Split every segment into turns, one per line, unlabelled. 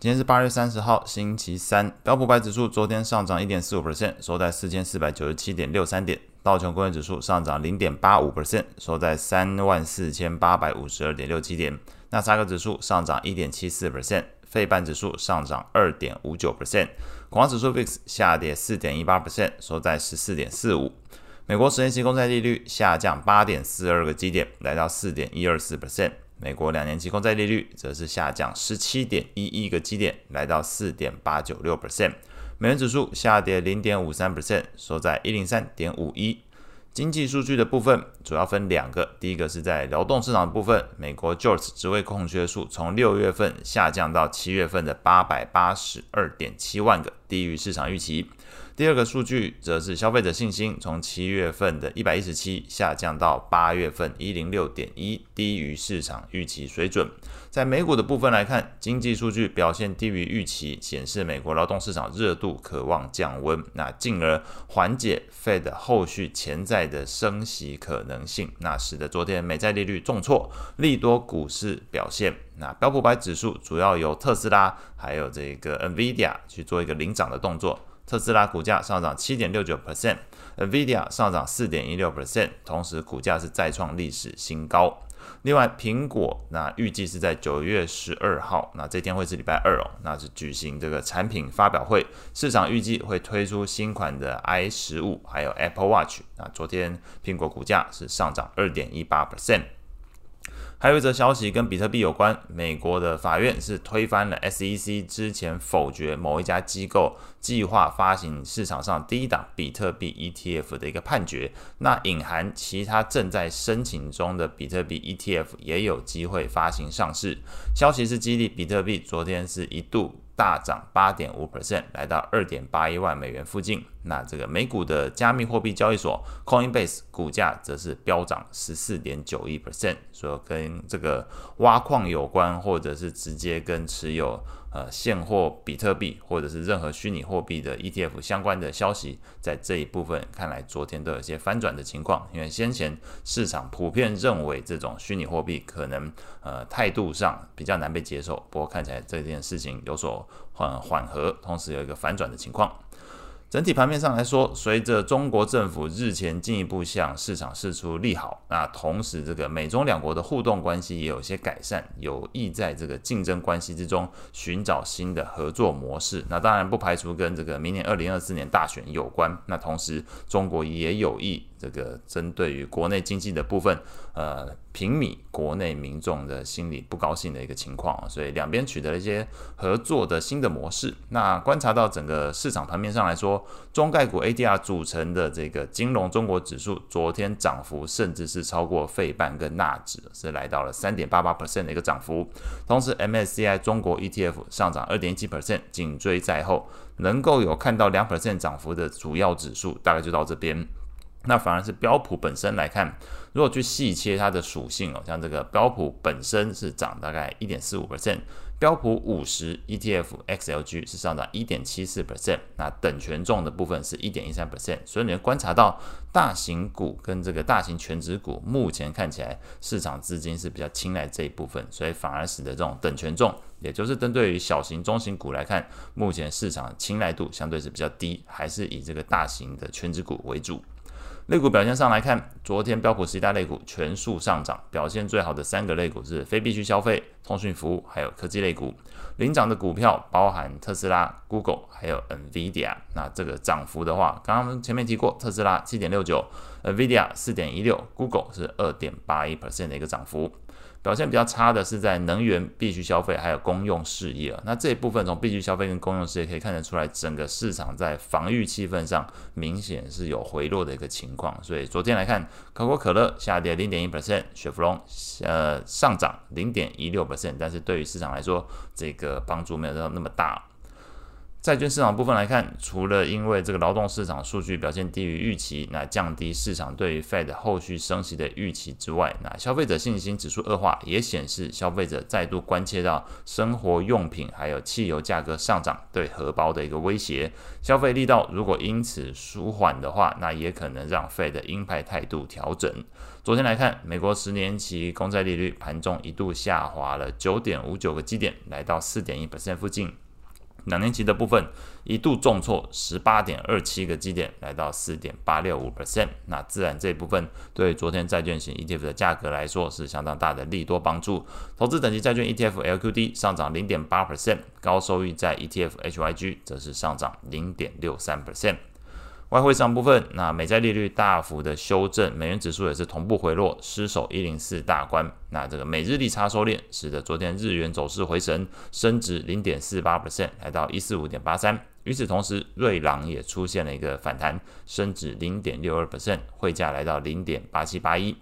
今天是八月三十号，星期三。标普白指数昨天上涨一点四五 percent，收在四千四百九十七点六三点。道琼工业指数上涨零点八五 percent，收在三万四千八百五十二点六七点。纳斯达克指数上涨一点七四 percent，费半指数上涨二点五九 percent，恐慌指数 VIX 下跌四点一八 percent，收在十四点四五。美国十年期公债利率下降八点四二个基点，来到四点一二四 percent。美国两年期公债利率则是下降十七点一一个基点，来到四点八九六 percent。美元指数下跌零点五三 percent，收在一零三点五一。经济数据的部分主要分两个，第一个是在劳动市场的部分，美国 JOLTS 职位空缺数从六月份下降到七月份的八百八十二点七万个，低于市场预期。第二个数据则是消费者信心，从七月份的一百一十七下降到八月份一零六点一，低于市场预期水准。在美股的部分来看，经济数据表现低于预期，显示美国劳动市场热度渴望降温，那进而缓解 Fed 后续潜在的升息可能性，那使得昨天美债利率重挫，利多股市表现。那标普百指数主要由特斯拉还有这个 NVIDIA 去做一个领涨的动作。特斯拉股价上涨七点六九 percent，NVIDIA 上涨四点一六 percent，同时股价是再创历史新高。另外，苹果那预计是在九月十二号，那这天会是礼拜二哦，那是举行这个产品发表会，市场预计会推出新款的 i 十五，还有 Apple Watch。那昨天苹果股价是上涨二点一八 percent。还有一则消息跟比特币有关，美国的法院是推翻了 SEC 之前否决某一家机构计划发行市场上第一档比特币 ETF 的一个判决，那隐含其他正在申请中的比特币 ETF 也有机会发行上市。消息是激励比特币昨天是一度。大涨八点五 percent，来到二点八一万美元附近。那这个美股的加密货币交易所 Coinbase 股价则是飙涨十四点九一 percent，说跟这个挖矿有关，或者是直接跟持有。呃，现货比特币或者是任何虚拟货币的 ETF 相关的消息，在这一部分看来，昨天都有些翻转的情况。因为先前市场普遍认为这种虚拟货币可能呃态度上比较难被接受，不过看起来这件事情有所缓缓和，同时有一个反转的情况。整体盘面上来说，随着中国政府日前进一步向市场释出利好，那同时这个美中两国的互动关系也有些改善，有意在这个竞争关系之中寻找新的合作模式。那当然不排除跟这个明年二零二四年大选有关。那同时中国也有意。这个针对于国内经济的部分，呃，平米国内民众的心理不高兴的一个情况，所以两边取得了一些合作的新的模式。那观察到整个市场盘面上来说，中概股 ADR 组成的这个金融中国指数，昨天涨幅甚至是超过费半跟纳指，是来到了三点八八 percent 的一个涨幅。同时，MSCI 中国 ETF 上涨二点七 percent，紧追在后。能够有看到两 percent 涨幅的主要指数，大概就到这边。那反而是标普本身来看，如果去细切它的属性哦，像这个标普本身是涨大概一点四五 percent，标普五十 ETF XLG 是上涨一点七四 percent，那等权重的部分是一点一三 percent，所以你会观察到大型股跟这个大型全值股目前看起来市场资金是比较青睐这一部分，所以反而使得这种等权重，也就是针对于小型、中型股来看，目前市场青睐度相对是比较低，还是以这个大型的全值股为主。类股表现上来看，昨天标普十大类股全数上涨，表现最好的三个类股是非必需消费、通讯服务，还有科技类股。领涨的股票包含特斯拉、Google，还有 NVIDIA。那这个涨幅的话，刚刚前面提过，特斯拉七点六九，NVIDIA 四点一六，Google 是二点八一 percent 的一个涨幅。表现比较差的是在能源必需消费还有公用事业。那这一部分从必需消费跟公用事业可以看得出来，整个市场在防御气氛上明显是有回落的一个情况。所以昨天来看，可口可乐下跌零点一 percent，雪佛龙呃上涨零点一六 percent，但是对于市场来说，这个帮助没有到那么大。债券市场部分来看，除了因为这个劳动市场数据表现低于预期，那降低市场对于 Fed 后续升息的预期之外，那消费者信心指数恶化也显示消费者再度关切到生活用品还有汽油价格上涨对荷包的一个威胁。消费力道如果因此舒缓的话，那也可能让 Fed 鹰派态度调整。昨天来看，美国十年期公债利率盘中一度下滑了九点五九个基点，来到四点一百分点附近。两年期的部分一度重挫十八点二七个基点，来到四点八六五 percent。那自然这部分对昨天债券型 ETF 的价格来说是相当大的利多帮助。投资等级债券 ETF LQD 上涨零点八 percent，高收益债 ETF HYG 则是上涨零点六三 percent。外汇上部分，那美债利率大幅的修正，美元指数也是同步回落，失守一零四大关。那这个美日利差收敛，使得昨天日元走势回升，升值零点四八 percent，来到一四五点八三。与此同时，瑞郎也出现了一个反弹，升值零点六二 percent，汇价来到零点八七八一。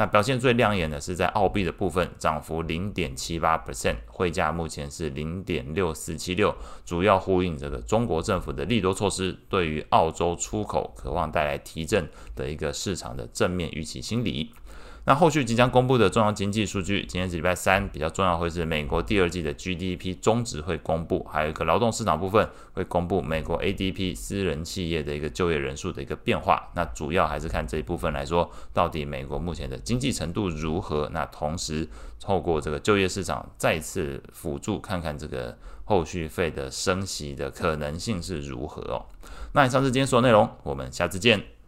那表现最亮眼的是在澳币的部分，涨幅零点七八 percent，汇价目前是零点六四七六，主要呼应这个中国政府的利多措施，对于澳洲出口渴望带来提振的一个市场的正面预期心理。那后续即将公布的重要经济数据，今天是礼拜三，比较重要会是美国第二季的 GDP 终值会公布，还有一个劳动市场部分会公布美国 ADP 私人企业的一个就业人数的一个变化。那主要还是看这一部分来说，到底美国目前的经济程度如何？那同时透过这个就业市场再次辅助，看看这个后续费的升息的可能性是如何哦。那以上是今天所有内容，我们下次见。